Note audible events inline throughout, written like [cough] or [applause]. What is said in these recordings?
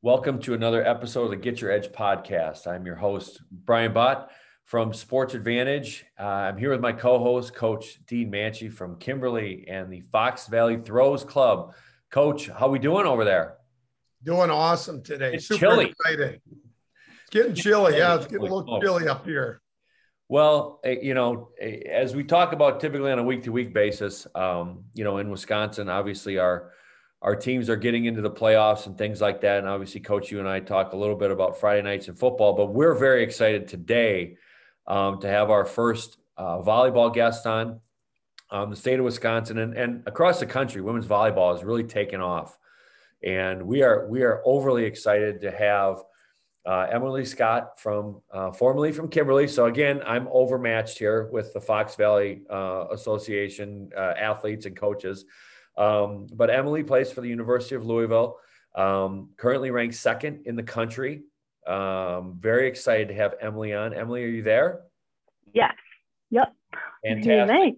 Welcome to another episode of the Get Your Edge podcast. I'm your host, Brian Bott from Sports Advantage. Uh, I'm here with my co host, Coach Dean Manchi from Kimberly and the Fox Valley Throws Club. Coach, how are we doing over there? Doing awesome today. It's Super chilly. excited. It's getting chilly. Yeah, it's getting a little chilly up here. Well, eh, you know, eh, as we talk about typically on a week to week basis, um, you know, in Wisconsin, obviously our our teams are getting into the playoffs and things like that. And obviously, Coach, you and I talk a little bit about Friday nights in football, but we're very excited today um, to have our first uh, volleyball guest on. Um, the state of Wisconsin and, and across the country, women's volleyball has really taken off, and we are we are overly excited to have uh, Emily Scott from uh, formerly from Kimberly. So again, I'm overmatched here with the Fox Valley uh, Association uh, athletes and coaches. Um, but Emily plays for the University of Louisville. Um, currently ranked second in the country um, very excited to have Emily on. Emily, are you there? Yes. Yep. Fantastic.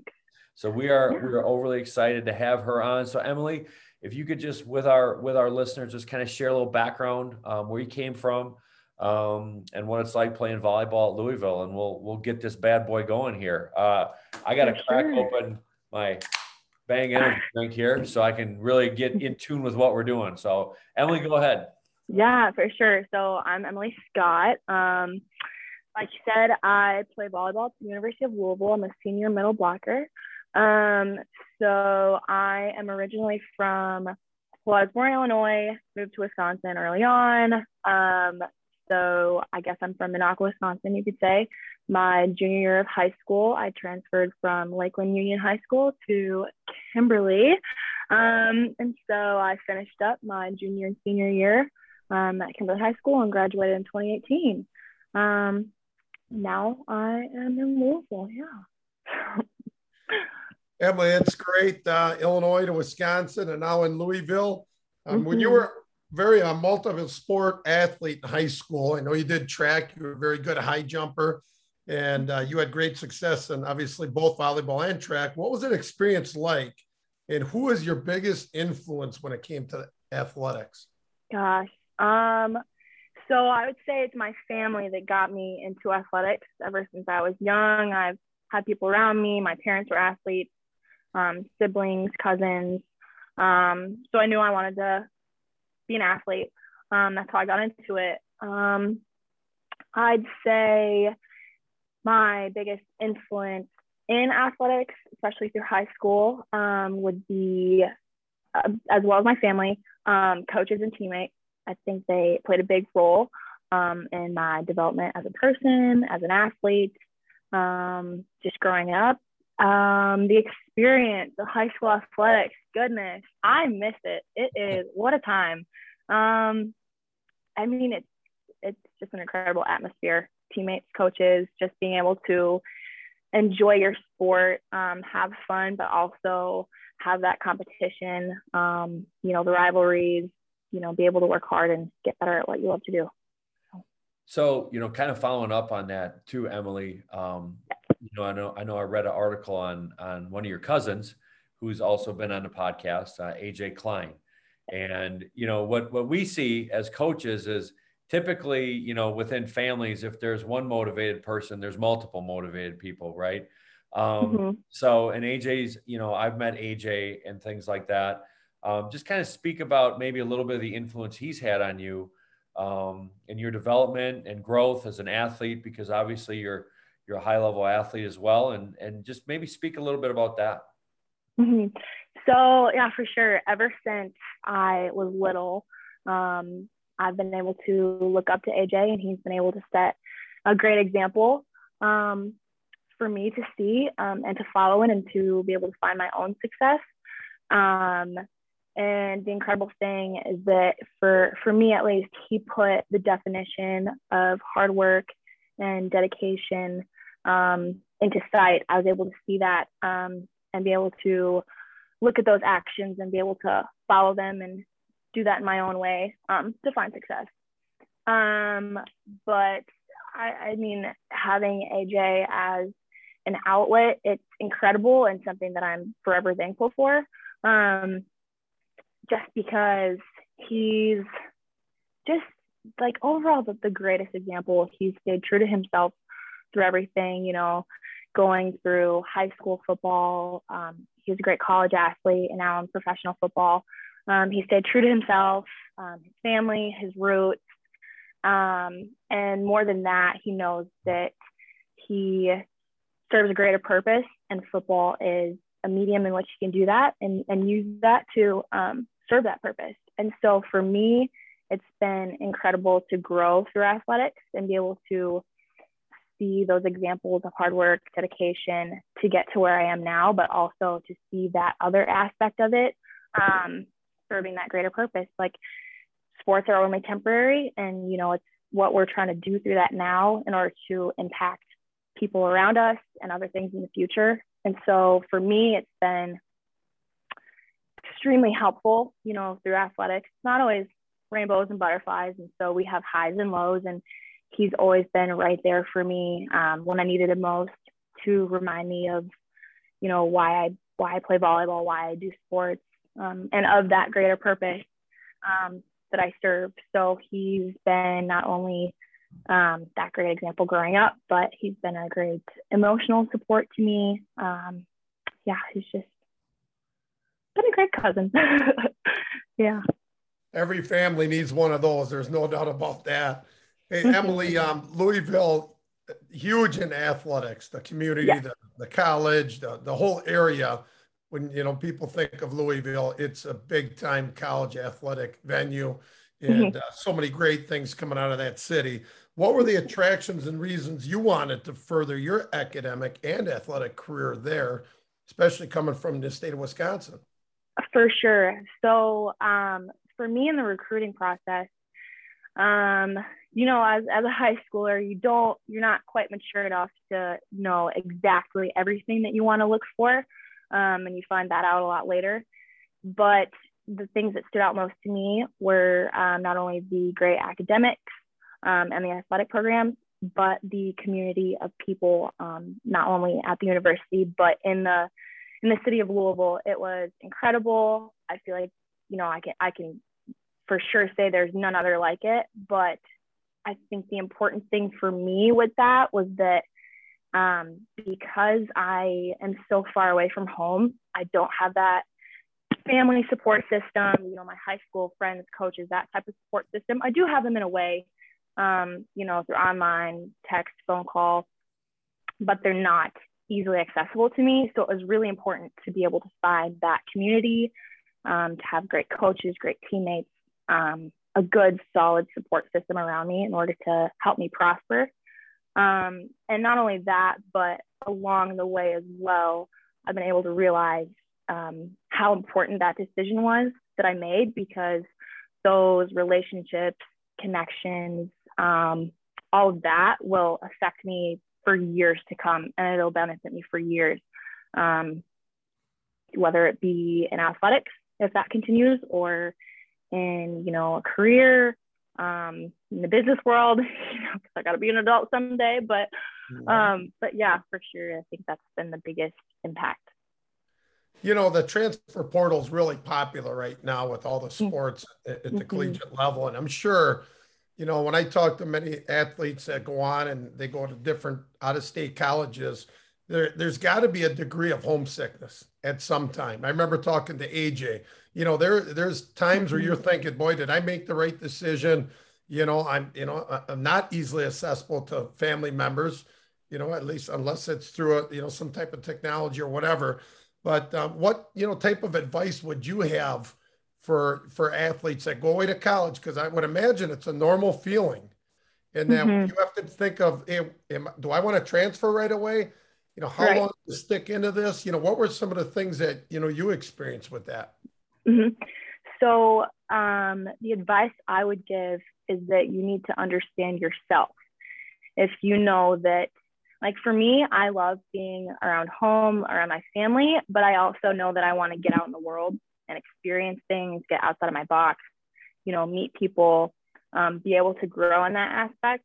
So we are yeah. we are overly excited to have her on. So Emily, if you could just with our with our listeners just kind of share a little background, um, where you came from, um, and what it's like playing volleyball at Louisville, and we'll we'll get this bad boy going here. Uh, I got to crack sure. open my bang energy drink here so I can really get in tune with what we're doing. So Emily, go ahead. Yeah, for sure. So I'm Emily Scott. Um, like you said, I play volleyball at the University of Louisville. I'm a senior middle blocker. Um, so I am originally from, well, Illinois, moved to Wisconsin early on. Um, so I guess I'm from Minocqua, Wisconsin, you could say. My junior year of high school, I transferred from Lakeland Union High School to Kimberly. Um, and so I finished up my junior and senior year um, at Kimberly High School and graduated in 2018. Um, now I am in Louisville. Yeah. [laughs] Emily, it's great. Uh, Illinois to Wisconsin and now in Louisville. Um, mm-hmm. When you mm-hmm. were very a multiple sport athlete in high school, I know you did track, you were a very good high jumper, and uh, you had great success in obviously both volleyball and track. What was that experience like? And who was your biggest influence when it came to athletics? Gosh, um, so I would say it's my family that got me into athletics ever since I was young. I've had people around me. My parents were athletes, um, siblings, cousins. Um, so I knew I wanted to be an athlete. Um, that's how I got into it. Um, I'd say my biggest influence in athletics, especially through high school, um, would be, uh, as well as my family, um, coaches and teammates. I think they played a big role um, in my development as a person, as an athlete, um, just growing up. Um, the experience, the high school athletics, goodness, I miss it. It is what a time. Um, I mean, it's it's just an incredible atmosphere. Teammates, coaches, just being able to enjoy your sport, um, have fun, but also have that competition. Um, you know, the rivalries, you know, be able to work hard and get better at what you love to do. So, you know, kind of following up on that too, Emily. Um, you know, I know I know I read an article on on one of your cousins who's also been on the podcast, uh, AJ Klein. And you know what what we see as coaches is typically, you know, within families, if there's one motivated person, there's multiple motivated people, right? Um, mm-hmm. So, and AJ's, you know, I've met AJ and things like that. Um, just kind of speak about maybe a little bit of the influence he's had on you um, in your development and growth as an athlete, because obviously you're you're a high level athlete as well, and and just maybe speak a little bit about that. Mm-hmm. So yeah, for sure. Ever since I was little, um, I've been able to look up to AJ, and he's been able to set a great example um, for me to see um, and to follow in, and to be able to find my own success. Um, and the incredible thing is that for for me at least, he put the definition of hard work and dedication um, into sight. I was able to see that um, and be able to look at those actions and be able to follow them and do that in my own way um, to find success. Um, but I, I mean, having AJ as an outlet, it's incredible and something that I'm forever thankful for. Um, just because he's just like overall the, the greatest example. He stayed true to himself through everything, you know, going through high school football. Um, he was a great college athlete and now in professional football. Um, he stayed true to himself, um, his family, his roots. Um, and more than that, he knows that he serves a greater purpose, and football is a medium in which he can do that and, and use that to um, serve that purpose. And so for me, it's been incredible to grow through athletics and be able to see those examples of hard work, dedication to get to where I am now, but also to see that other aspect of it um, serving that greater purpose. Like sports are only temporary, and you know it's what we're trying to do through that now in order to impact people around us and other things in the future. And so for me, it's been extremely helpful, you know, through athletics. Not always rainbows and butterflies, and so we have highs and lows, and he's always been right there for me um, when I needed him most to remind me of, you know, why I why I play volleyball, why I do sports, um, and of that greater purpose um, that I serve. So he's been not only um, that great example growing up, but he's been a great emotional support to me. Um, yeah, he's just been a great cousin. [laughs] yeah. Every family needs one of those. There's no doubt about that. Hey, Emily, [laughs] um, Louisville, huge in athletics, the community, yeah. the, the college, the, the whole area when you know people think of Louisville, it's a big time college athletic venue, mm-hmm. and mm-hmm. uh, so many great things coming out of that city. What were the attractions and reasons you wanted to further your academic and athletic career there, especially coming from the state of Wisconsin? For sure. So um, for me in the recruiting process, um, you know, as, as a high schooler, you don't, you're not quite mature enough to know exactly everything that you want to look for um, and you find that out a lot later. But the things that stood out most to me were um, not only the great academics um, and the athletic programs, but the community of people, um, not only at the university but in the in the city of Louisville. It was incredible. I feel like you know I can I can for sure say there's none other like it. But I think the important thing for me with that was that um, because I am so far away from home, I don't have that family support system, you know, my high school friends, coaches, that type of support system. I do have them in a way, um, you know, through online, text, phone call, but they're not easily accessible to me. So it was really important to be able to find that community, um, to have great coaches, great teammates, um, a good, solid support system around me in order to help me prosper. Um, and not only that, but along the way as well, I've been able to realize um, how important that decision was that I made because those relationships, connections, um, all of that will affect me for years to come and it'll benefit me for years. Um, whether it be in athletics, if that continues, or in, you know, a career, um, in the business world, [laughs] you know, I got to be an adult someday. But, um, but yeah, for sure, I think that's been the biggest impact. You know, the transfer portal is really popular right now with all the mm-hmm. sports at, at the mm-hmm. collegiate level, and I'm sure, you know, when I talk to many athletes that go on and they go to different out-of-state colleges, there, there's got to be a degree of homesickness at some time. I remember talking to AJ. You know, there there's times where you're thinking, "Boy, did I make the right decision?" You know, I'm you know I'm not easily accessible to family members. You know, at least unless it's through a you know some type of technology or whatever. But um, what you know type of advice would you have for for athletes that go away to college? Because I would imagine it's a normal feeling, and then mm-hmm. you have to think of, hey, am, do I want to transfer right away? you know how right. long to stick into this you know what were some of the things that you know you experienced with that mm-hmm. so um, the advice i would give is that you need to understand yourself if you know that like for me i love being around home around my family but i also know that i want to get out in the world and experience things get outside of my box you know meet people um, be able to grow in that aspect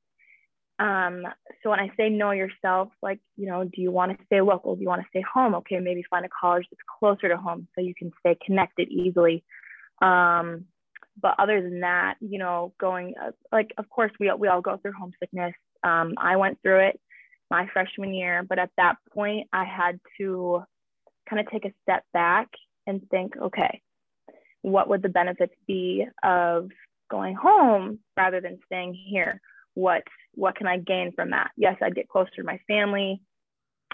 um, so when I say know yourself, like, you know, do you want to stay local? Do you want to stay home? Okay, maybe find a college that's closer to home so you can stay connected easily. Um, but other than that, you know, going uh, like, of course, we we all go through homesickness. Um, I went through it my freshman year, but at that point, I had to kind of take a step back and think, okay, what would the benefits be of going home rather than staying here? What what can I gain from that? Yes, I'd get closer to my family.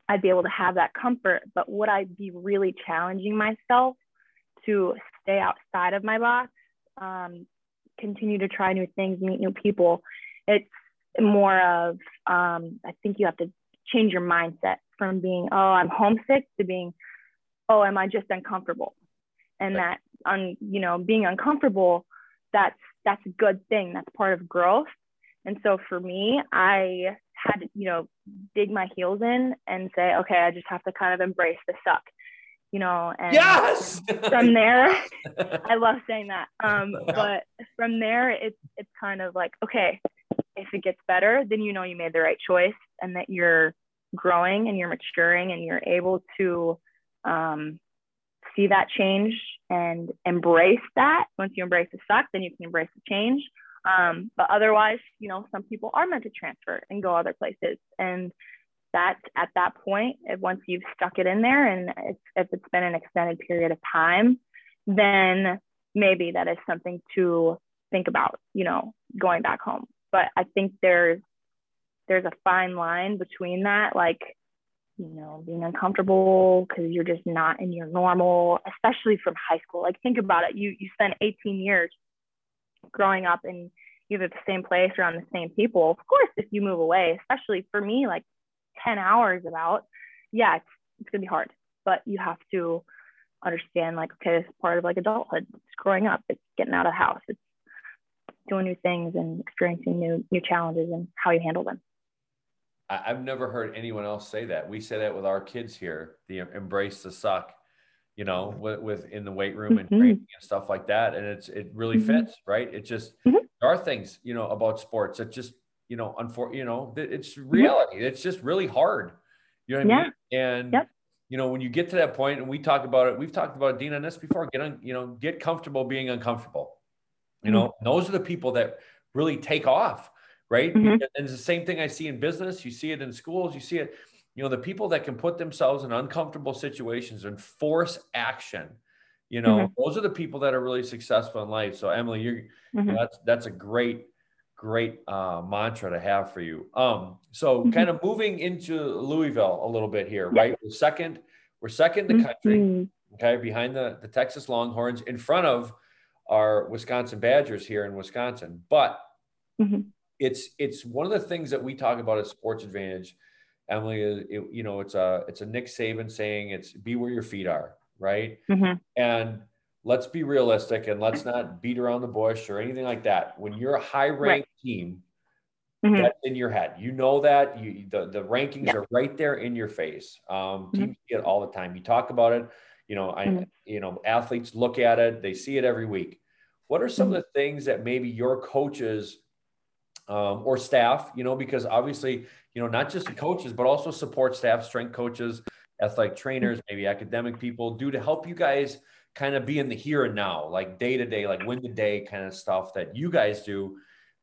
I'd be able to have that comfort, but would I be really challenging myself to stay outside of my box, um, continue to try new things, meet new people? It's more of um, I think you have to change your mindset from being oh I'm homesick to being oh am I just uncomfortable, and that on you know being uncomfortable that's that's a good thing that's part of growth and so for me I had to you know dig my heels in and say okay I just have to kind of embrace the suck you know and yes! from there [laughs] i love saying that um but from there it's it's kind of like okay if it gets better then you know you made the right choice and that you're growing and you're maturing and you're able to um see that change and embrace that. Once you embrace the suck then you can embrace the change um, but otherwise you know some people are meant to transfer and go other places and that at that point, once you've stuck it in there and it's, if it's been an extended period of time, then maybe that is something to think about, you know, going back home. But I think there's there's a fine line between that, like, you know, being uncomfortable because you're just not in your normal, especially from high school. Like think about it. You you spend 18 years growing up in either the same place or on the same people. Of course, if you move away, especially for me, like 10 hours about, yeah, it's, it's to be hard, but you have to understand like, okay, this is part of like adulthood. It's growing up. It's getting out of the house. It's doing new things and experiencing new, new challenges and how you handle them. I've never heard anyone else say that. We say that with our kids here, the embrace the suck, you know, with, with in the weight room and mm-hmm. training and stuff like that. And it's, it really mm-hmm. fits, right? It just, mm-hmm. there are things, you know, about sports that just you know, unfor- you know, it's mm-hmm. reality. It's just really hard. You know what yeah. I mean? And yep. you know, when you get to that point, and we talk about it, we've talked about it, Dean on this before. Get on, you know, get comfortable being uncomfortable. You know, mm-hmm. those are the people that really take off, right? Mm-hmm. And it's the same thing I see in business. You see it in schools. You see it. You know, the people that can put themselves in uncomfortable situations and force action. You know, mm-hmm. those are the people that are really successful in life. So, Emily, you're you know, mm-hmm. that's that's a great great uh, mantra to have for you. Um, so mm-hmm. kind of moving into Louisville a little bit here, right? We're second, we're second in the country, mm-hmm. okay, behind the, the Texas Longhorns, in front of our Wisconsin Badgers here in Wisconsin. But mm-hmm. it's it's one of the things that we talk about at Sports Advantage. Emily, it, you know, it's a it's a Nick Saban saying it's be where your feet are, right? Mm-hmm. And let's be realistic and let's not beat around the bush or anything like that. When you're a high ranked right. team, mm-hmm. that's in your head. You know that you the, the rankings yeah. are right there in your face. Um, mm-hmm. Teams see it all the time. You talk about it. You know, I mm-hmm. you know athletes look at it. They see it every week. What are some of mm-hmm. the things that maybe your coaches um, or staff, you know, because obviously, you know, not just the coaches, but also support staff, strength coaches, athletic trainers, mm-hmm. maybe academic people do to help you guys kind of be in the here and now, like day to day, like win the day kind of stuff that you guys do.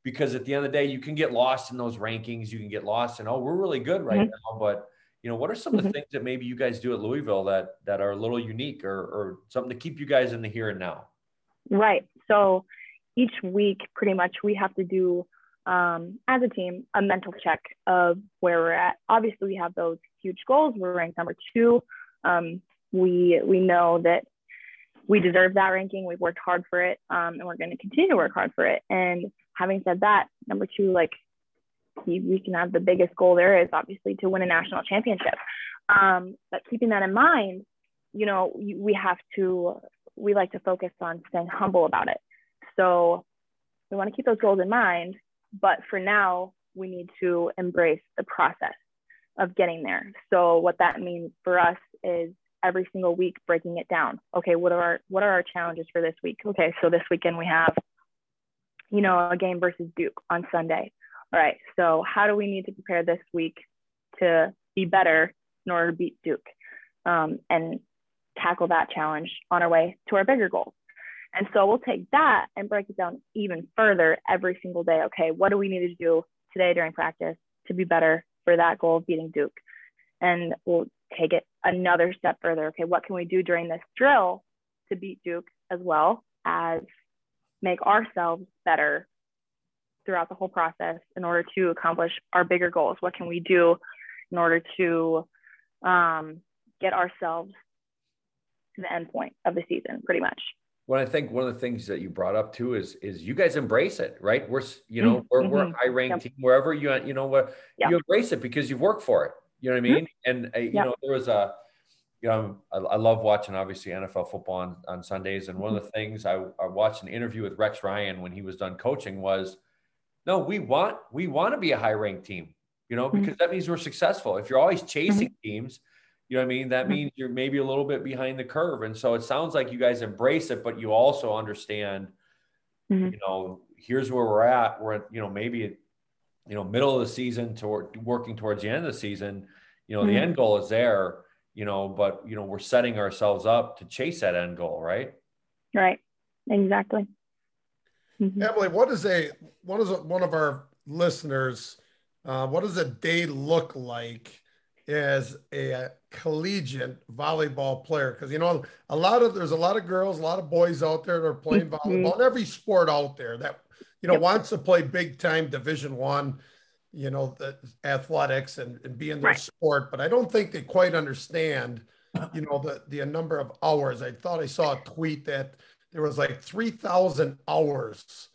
Because at the end of the day, you can get lost in those rankings. You can get lost in, oh, we're really good right mm-hmm. now. But you know, what are some of the mm-hmm. things that maybe you guys do at Louisville that that are a little unique or or something to keep you guys in the here and now? Right. So each week, pretty much, we have to do um, as a team a mental check of where we're at. Obviously, we have those huge goals. We're ranked number two. Um, we we know that we deserve that ranking. We've worked hard for it, um, and we're going to continue to work hard for it. And having said that, number two, like we can have the biggest goal there is obviously to win a national championship. Um, but keeping that in mind, you know, we have to, we like to focus on staying humble about it. So we want to keep those goals in mind, but for now, we need to embrace the process of getting there. So what that means for us is every single week breaking it down. Okay what are our what are our challenges for this week? Okay so this weekend we have you know a game versus duke on sunday. All right so how do we need to prepare this week to be better in order to beat duke? Um, and tackle that challenge on our way to our bigger goals And so we'll take that and break it down even further every single day. Okay, what do we need to do today during practice to be better for that goal of beating Duke? And we'll take it another step further. Okay, what can we do during this drill to beat Duke as well as make ourselves better throughout the whole process in order to accomplish our bigger goals? What can we do in order to um, get ourselves to the end point of the season, pretty much? Well, I think one of the things that you brought up too is is you guys embrace it, right? We're you know we're, mm-hmm. we're a high ranked yep. team wherever you you know what yep. you embrace it because you've worked for it. You know what I mean? Mm-hmm. And uh, you yep. know there was a you know I, I, love watching obviously NFL football on, on Sundays, and one of the things I, I watched an interview with Rex Ryan when he was done coaching was, no, we want we want to be a high ranked team, you know, mm-hmm. because that means we're successful. If you're always chasing mm-hmm. teams you know what I mean? That mm-hmm. means you're maybe a little bit behind the curve. And so it sounds like you guys embrace it, but you also understand, mm-hmm. you know, here's where we're at. We're at, you know, maybe, you know, middle of the season toward working towards the end of the season, you know, mm-hmm. the end goal is there, you know, but, you know, we're setting ourselves up to chase that end goal, right? Right. Exactly. Mm-hmm. Emily, what is a, what is a, one of our listeners, uh, what does a day look like as a collegiate volleyball player because you know a lot of there's a lot of girls a lot of boys out there that are playing mm-hmm. volleyball in every sport out there that you know yep. wants to play big time division one you know the athletics and, and be in their right. sport but i don't think they quite understand you know the the number of hours i thought i saw a tweet that there was like 3000 hours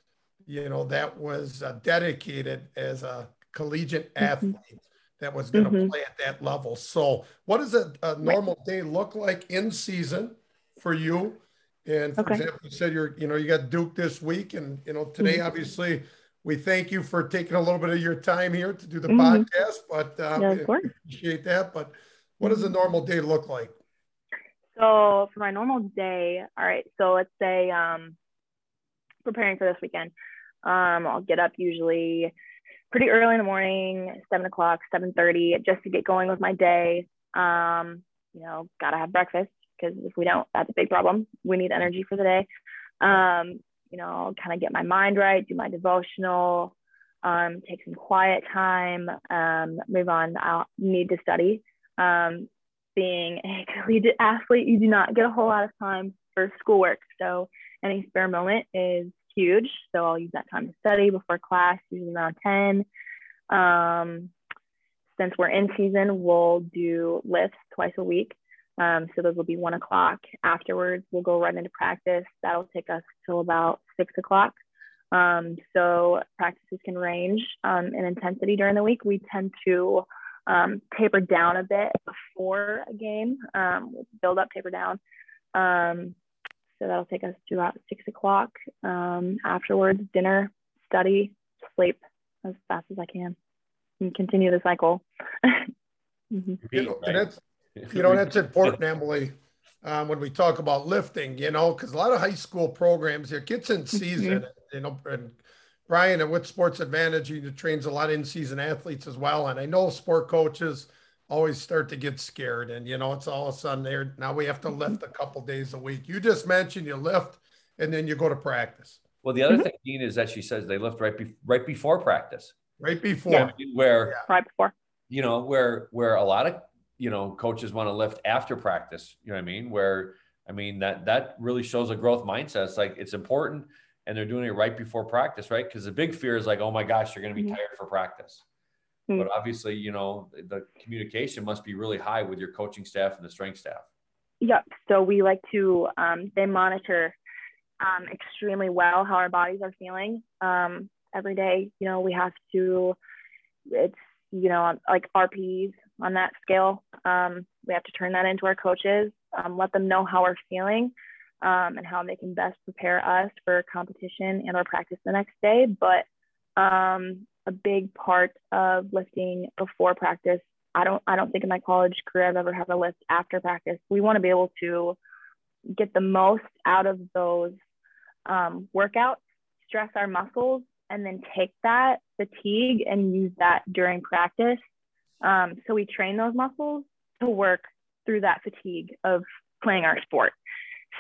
you know that was uh, dedicated as a collegiate mm-hmm. Athlete that was going to mm-hmm. play at that level. So, what does a, a normal day look like in season for you? And for okay. example, you said you're, you know, you got Duke this week, and you know, today mm-hmm. obviously we thank you for taking a little bit of your time here to do the mm-hmm. podcast. But um, yeah, of course. appreciate that. But what does a mm-hmm. normal day look like? So for my normal day, all right. So let's say um, preparing for this weekend. Um, I'll get up usually pretty early in the morning, seven o'clock, seven thirty, just to get going with my day. Um, you know, gotta have breakfast because if we don't, that's a big problem. We need energy for the day. Um, you know, kind of get my mind right, do my devotional, um, take some quiet time, um, move on. I'll need to study. Um, being a collegiate athlete, you do not get a whole lot of time for schoolwork. So any spare moment is huge. So I'll use that time to study before class, usually around 10. Um, since we're in season, we'll do lifts twice a week. Um, so those will be one o'clock. Afterwards, we'll go right into practice. That'll take us till about six o'clock. Um, so practices can range um, in intensity during the week. We tend to um, taper down a bit before a game. Um, build up, taper down. So that'll take us to about six o'clock. Um, afterwards, dinner, study, sleep as fast as I can, and continue the cycle. [laughs] mm-hmm. You know, and that's you know that's [laughs] important, Emily. Um, when we talk about lifting, you know, because a lot of high school programs here, kids in mm-hmm. season, mm-hmm. you know, and Brian and with Sports Advantage, he trains a lot of in-season athletes as well. And I know sport coaches always start to get scared and you know it's all of a sudden there now we have to lift a couple days a week. You just mentioned you lift and then you go to practice. Well the other mm-hmm. thing Dean, is that she says they lift right, be- right before practice. Right before. Yeah. where yeah. right before. you know where where a lot of you know coaches want to lift after practice you know what i mean? Where i mean that that really shows a growth mindset. It's like it's important and they're doing it right before practice right? Because the big fear is like oh my gosh you're going to be mm-hmm. tired for practice Hmm. But obviously, you know, the communication must be really high with your coaching staff and the strength staff. Yep. So we like to, um, they monitor um, extremely well how our bodies are feeling um, every day. You know, we have to, it's, you know, like RPs on that scale. Um, we have to turn that into our coaches, um, let them know how we're feeling um, and how they can best prepare us for competition and our practice the next day. But um, a big part of lifting before practice. I don't I don't think in my college career I've ever had a lift after practice. We want to be able to get the most out of those um, workouts, stress our muscles, and then take that fatigue and use that during practice. Um, so we train those muscles to work through that fatigue of playing our sport.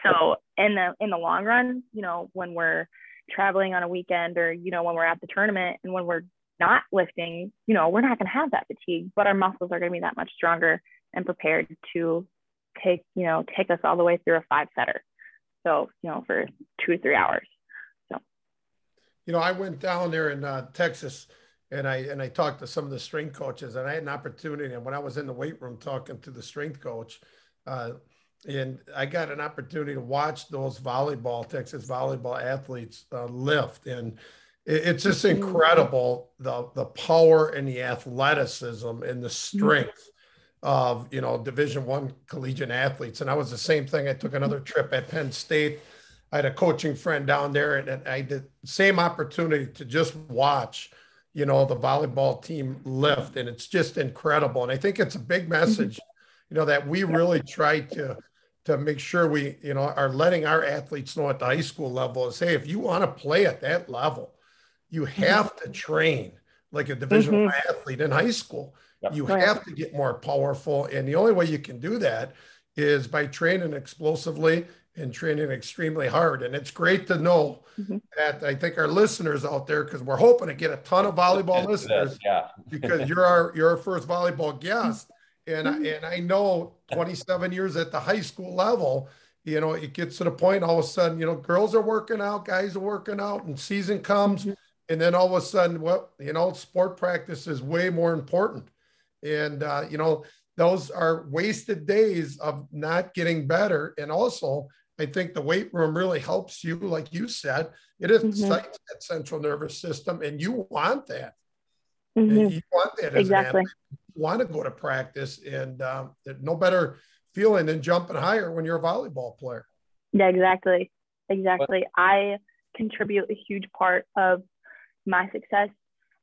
So in the in the long run, you know, when we're traveling on a weekend or you know when we're at the tournament and when we're not lifting, you know, we're not going to have that fatigue, but our muscles are going to be that much stronger and prepared to take, you know, take us all the way through a five setter. So, you know, for two or three hours. So, you know, I went down there in uh, Texas and I and I talked to some of the strength coaches and I had an opportunity. And when I was in the weight room talking to the strength coach, uh, and I got an opportunity to watch those volleyball Texas volleyball athletes uh, lift, and it, it's just mm-hmm. incredible the the power and the athleticism and the mm-hmm. strength of you know Division One collegiate athletes. And I was the same thing. I took another trip at Penn State. I had a coaching friend down there, and, and I did the same opportunity to just watch you know the volleyball team lift, and it's just incredible. And I think it's a big mm-hmm. message. You know that we really try to to make sure we, you know, are letting our athletes know at the high school level is, hey, if you want to play at that level, you mm-hmm. have to train like a division mm-hmm. athlete in high school. Yep. You have to get more powerful. And the only way you can do that is by training explosively and training extremely hard. And it's great to know mm-hmm. that I think our listeners out there, because we're hoping to get a ton of volleyball listeners, yeah. because you're our you're our first volleyball guest. And I, and I know 27 years at the high school level, you know, it gets to the point all of a sudden, you know, girls are working out, guys are working out, and season comes, mm-hmm. and then all of a sudden, well, you know, sport practice is way more important, and uh, you know, those are wasted days of not getting better, and also. I think the weight room really helps you, like you said. It excites mm-hmm. that central nervous system, and you want that. Mm-hmm. You want that exactly want to go to practice, and um, no better feeling than jumping higher when you're a volleyball player. Yeah, exactly, exactly. I contribute a huge part of my success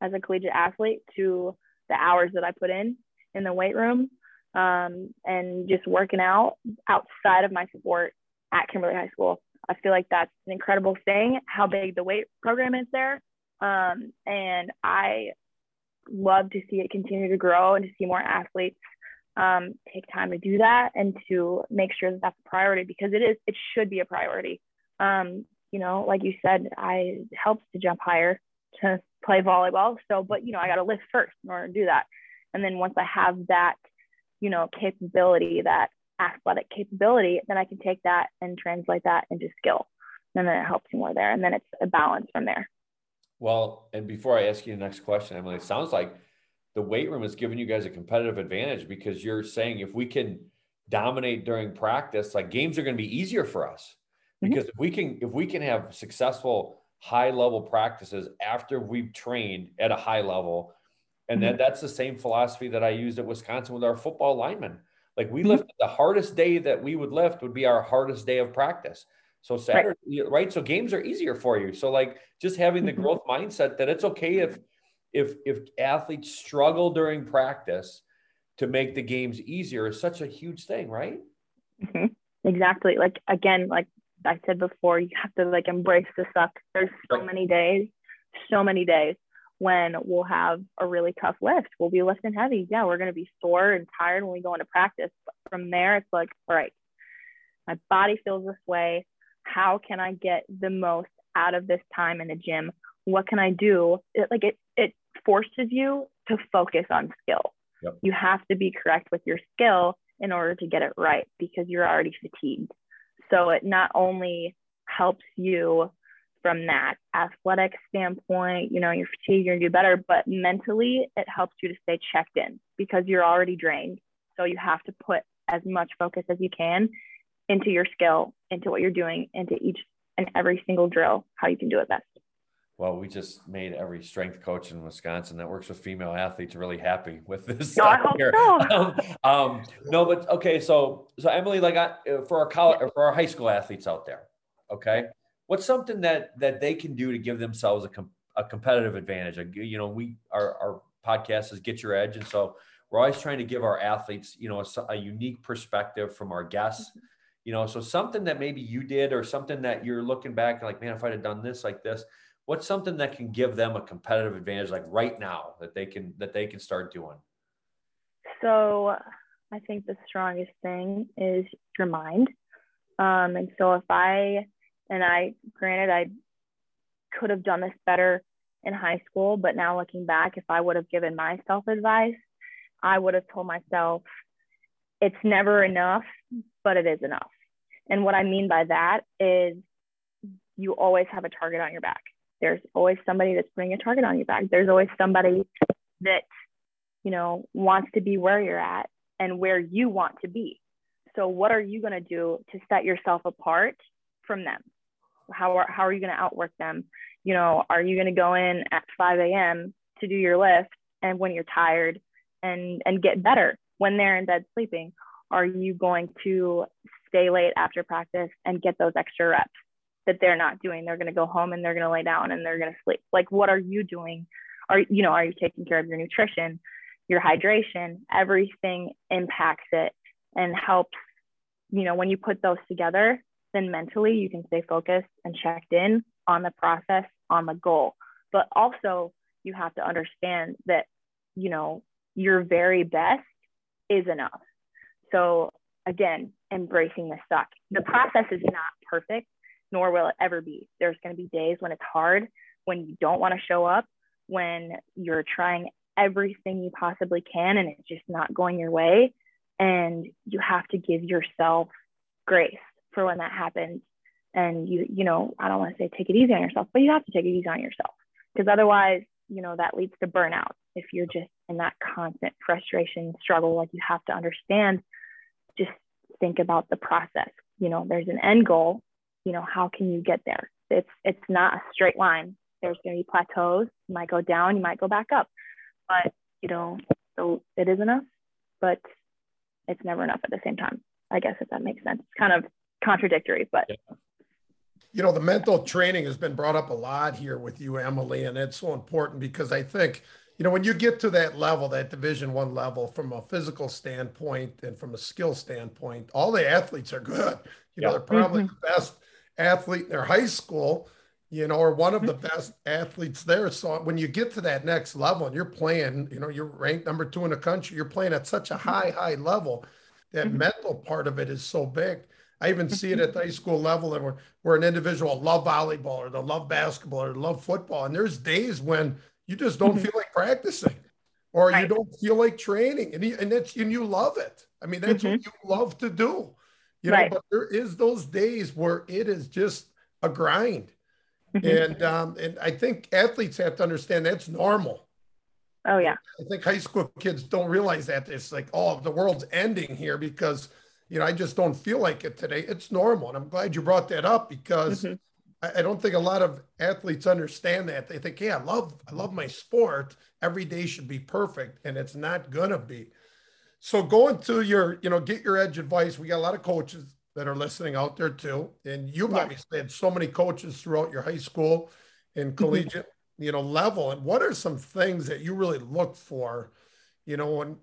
as a collegiate athlete to the hours that I put in in the weight room um, and just working out outside of my sport at Kimberly High School. I feel like that's an incredible thing, how big the weight program is there. Um, and I love to see it continue to grow and to see more athletes um, take time to do that and to make sure that that's a priority because it is it should be a priority. Um, you know like you said i helps to jump higher to play volleyball. So but you know i got to lift first in order to do that. And then once i have that you know capability that athletic capability then i can take that and translate that into skill. And then it helps more there. And then it's a balance from there well, and before I ask you the next question, Emily, it sounds like the weight room is giving you guys a competitive advantage because you're saying if we can dominate during practice, like games are going to be easier for us. Mm-hmm. Because mm-hmm. if we can if we can have successful high level practices after we've trained at a high level, and mm-hmm. then that's the same philosophy that I used at Wisconsin with our football linemen. Like we mm-hmm. lift the hardest day that we would lift would be our hardest day of practice. So Saturday, right. right. So games are easier for you. So like just having the mm-hmm. growth mindset that it's okay if if if athletes struggle during practice to make the games easier is such a huge thing, right? Mm-hmm. Exactly. Like again, like I said before, you have to like embrace the suck. There's so right. many days, so many days when we'll have a really tough lift. We'll be lifting heavy. Yeah, we're going to be sore and tired when we go into practice. But from there, it's like, all right, my body feels this way how can I get the most out of this time in the gym? What can I do? It, like it, it forces you to focus on skill. Yep. You have to be correct with your skill in order to get it right because you're already fatigued. So it not only helps you from that athletic standpoint, you know, you're fatigued, you're gonna do better, but mentally it helps you to stay checked in because you're already drained. So you have to put as much focus as you can into your skill, into what you're doing, into each and every single drill, how you can do it best. Well, we just made every strength coach in Wisconsin that works with female athletes really happy with this. No, I hope here. so. [laughs] Um, um, no, but okay, so so Emily, like I, for our college, for our high school athletes out there, okay, what's something that that they can do to give themselves a, com- a competitive advantage? You know, we our our podcast is Get Your Edge, and so we're always trying to give our athletes, you know, a, a unique perspective from our guests you know so something that maybe you did or something that you're looking back like man if i'd have done this like this what's something that can give them a competitive advantage like right now that they can that they can start doing so i think the strongest thing is your mind Um, and so if I, and I, granted, I could have done this better in high school, but now looking back, if I would have given myself advice, I would have told myself, it's never enough, but it is enough. And what I mean by that is you always have a target on your back. There's always somebody that's putting a target on your back. There's always somebody that, you know, wants to be where you're at and where you want to be. So, what are you going to do to set yourself apart from them? How are, how are you going to outwork them? You know, are you going to go in at 5 a.m. to do your lift and when you're tired and, and get better when they're in bed sleeping? Are you going to stay late after practice and get those extra reps that they're not doing? They're going to go home and they're going to lay down and they're going to sleep. Like, what are you doing? Are you know, are you taking care of your nutrition, your hydration? Everything impacts it and helps you know, when you put those together, then mentally you can stay focused and checked in on the process, on the goal. But also, you have to understand that, you know, your very best is enough. So, again, embracing the suck. The process is not perfect, nor will it ever be. There's going to be days when it's hard, when you don't want to show up, when you're trying everything you possibly can and it's just not going your way and you have to give yourself grace for when that happens and you you know i don't want to say take it easy on yourself but you have to take it easy on yourself because otherwise you know that leads to burnout if you're just in that constant frustration struggle like you have to understand think about the process you know there's an end goal you know how can you get there it's it's not a straight line there's going to be plateaus you might go down you might go back up but you know so it is enough but it's never enough at the same time. I guess if that makes sense. It's kind of contradictory, but yeah. you know, the mental training has been brought up a lot here with you, Emily, and it's so important because I think you know when you get to that level, that Division One level, from a physical standpoint and from a skill standpoint, all the athletes are good. You know, they're probably mm-hmm. the best athlete in their high school you know, or one of the mm-hmm. best athletes there. So when you get to that next level and you're playing, you know, you're ranked number two in the country, you're playing at such a mm-hmm. high, high level. That mm-hmm. mental part of it is so big. I even see it at the high school level and where, where an individual love volleyball or they love basketball or love football. And there's days when you just don't feel like practicing or right. you don't feel like training and, you, and that's, and you love it. I mean, that's mm-hmm. what you love to do, you know, right. but there is those days where it is just a grind Mm-hmm. and um, and I think athletes have to understand that's normal. Oh yeah. I think high school kids don't realize that it's like, oh, the world's ending here because you know I just don't feel like it today. It's normal, and I'm glad you brought that up because mm-hmm. I, don't think a lot of athletes understand that. They think, yeah, I love I love my sport. Every day should be perfect, and it's not gonna be. So going to your, you know, get your edge advice. We got a lot of coaches that are listening out there too. And you've obviously had so many coaches throughout your high school and [laughs] mm-hmm. collegiate, you know, level. And what are some things that you really look for, you know, when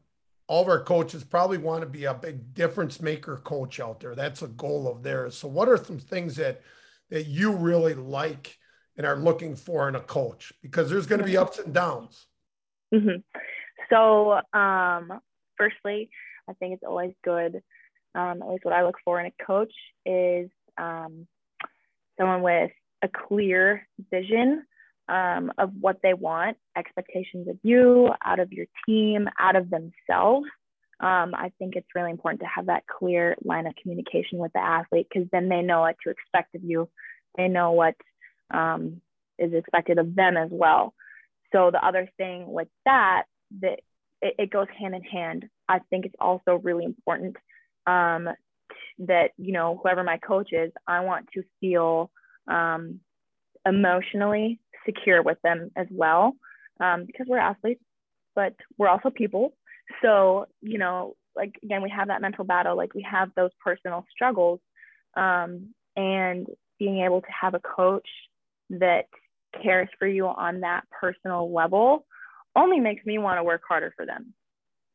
all of our coaches probably want to be a big difference maker coach out there. That's a goal of theirs. So what are some things that that you really like and are looking for in a coach? Because there's going to be ups and downs. Mm-hmm. So um, firstly, I think it's always good um, at least what I look for in a coach is um, someone with a clear vision um, of what they want, expectations of you, out of your team, out of themselves. Um, I think it's really important to have that clear line of communication with the athlete because then they know what to expect of you. They know what um, is expected of them as well. So the other thing with that, that it, it goes hand in hand. I think it's also really important um, that you know whoever my coach is i want to feel um, emotionally secure with them as well um, because we're athletes but we're also people so you know like again we have that mental battle like we have those personal struggles um, and being able to have a coach that cares for you on that personal level only makes me want to work harder for them.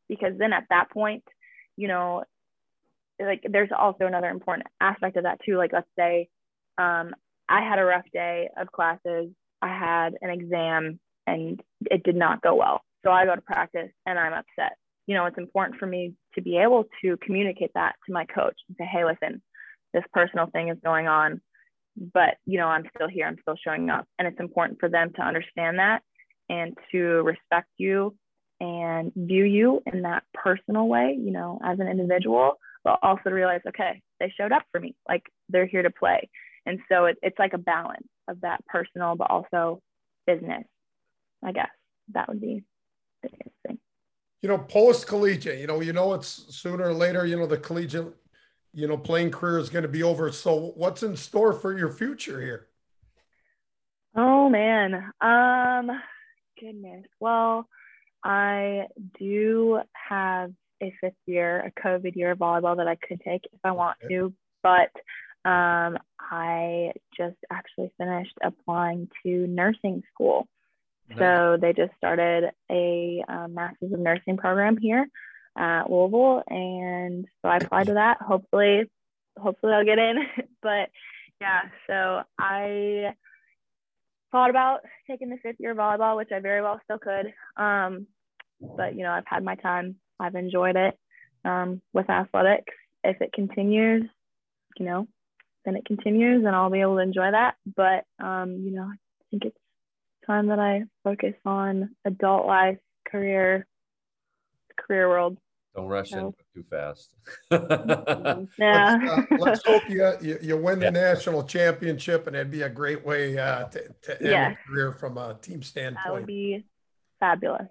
Because then at that point you know like there's also another important aspect of that too like let's say um, i had a rough day of classes i had an exam and it did not go well. So i go to practice and i'm upset you know it's important for me to be able to communicate that to my coach and say hey listen this personal thing is going on, but you know, I'm still here, I'm still showing up. And it's important for them to understand that and to respect you and view you in that personal way, you know, as an individual, but also to realize, okay, they showed up for me, like they're here to play. And so it, it's like a balance of that personal, but also business, I guess that would be the thing. You know, post collegiate, you know, you know, it's sooner or later, you know, the collegiate, you know, playing career is going to be over. So what's in store for your future here? Oh man. Um, goodness. Well, I do have a fifth year, a COVID year of volleyball that I could take if I want okay. to, but um, I just actually finished applying to nursing school. So they just started a um, Master's of Nursing program here at Louisville, and so I applied to that. Hopefully, hopefully I'll get in. [laughs] but yeah, so I thought about taking the fifth year of volleyball, which I very well still could. Um, but you know, I've had my time. I've enjoyed it um, with athletics. If it continues, you know, then it continues, and I'll be able to enjoy that. But um, you know, I think it's time that I focus on adult life, career, career world. Don't rush so. in too fast. [laughs] [laughs] yeah. Let's, uh, let's, [laughs] hope you, you, you win the yeah. national championship, and it'd be a great way uh, to, to end yeah. a career from a team standpoint. That would be fabulous.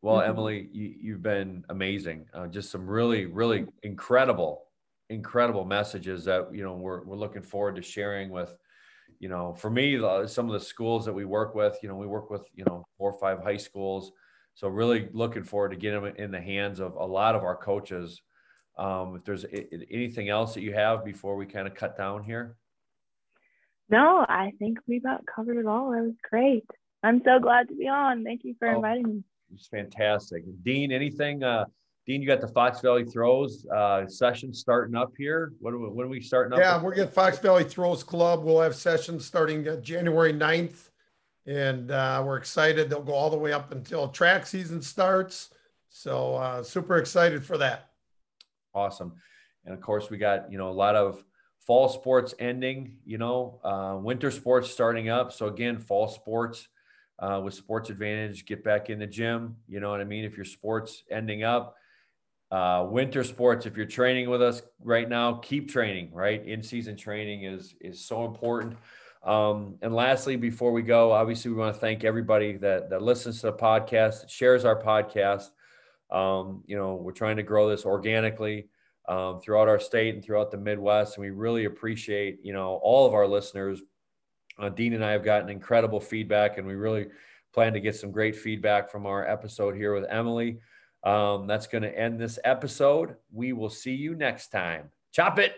Well, mm-hmm. Emily, you, have been amazing. Uh, just some really, really incredible, incredible messages that you know we're we're looking forward to sharing with. You know, for me, some of the schools that we work with, you know, we work with you know four or five high schools so really looking forward to getting them in the hands of a lot of our coaches. Um, if there's anything else that you have before we kind of cut down here. No, I think we about covered it all. That was great. I'm so glad to be on. Thank you for oh, inviting me. It's fantastic. Dean, anything? Uh, Dean, you got the Fox Valley Throws uh, session starting up here. What are we, when are we starting up? Yeah, we're getting Fox Valley Throws Club. We'll have sessions starting uh, January 9th and uh, we're excited. They'll go all the way up until track season starts. So uh, super excited for that. Awesome, and of course we got you know a lot of fall sports ending. You know, uh, winter sports starting up. So again, fall sports uh, with Sports Advantage, get back in the gym. You know what I mean? If your sports ending up. Uh, winter sports, if you're training with us right now, keep training. Right, in season training is is so important. Um, and lastly, before we go, obviously, we want to thank everybody that, that listens to the podcast, that shares our podcast. Um, you know, we're trying to grow this organically um, throughout our state and throughout the Midwest. And we really appreciate, you know, all of our listeners. Uh, Dean and I have gotten incredible feedback, and we really plan to get some great feedback from our episode here with Emily. Um, that's going to end this episode. We will see you next time. Chop it.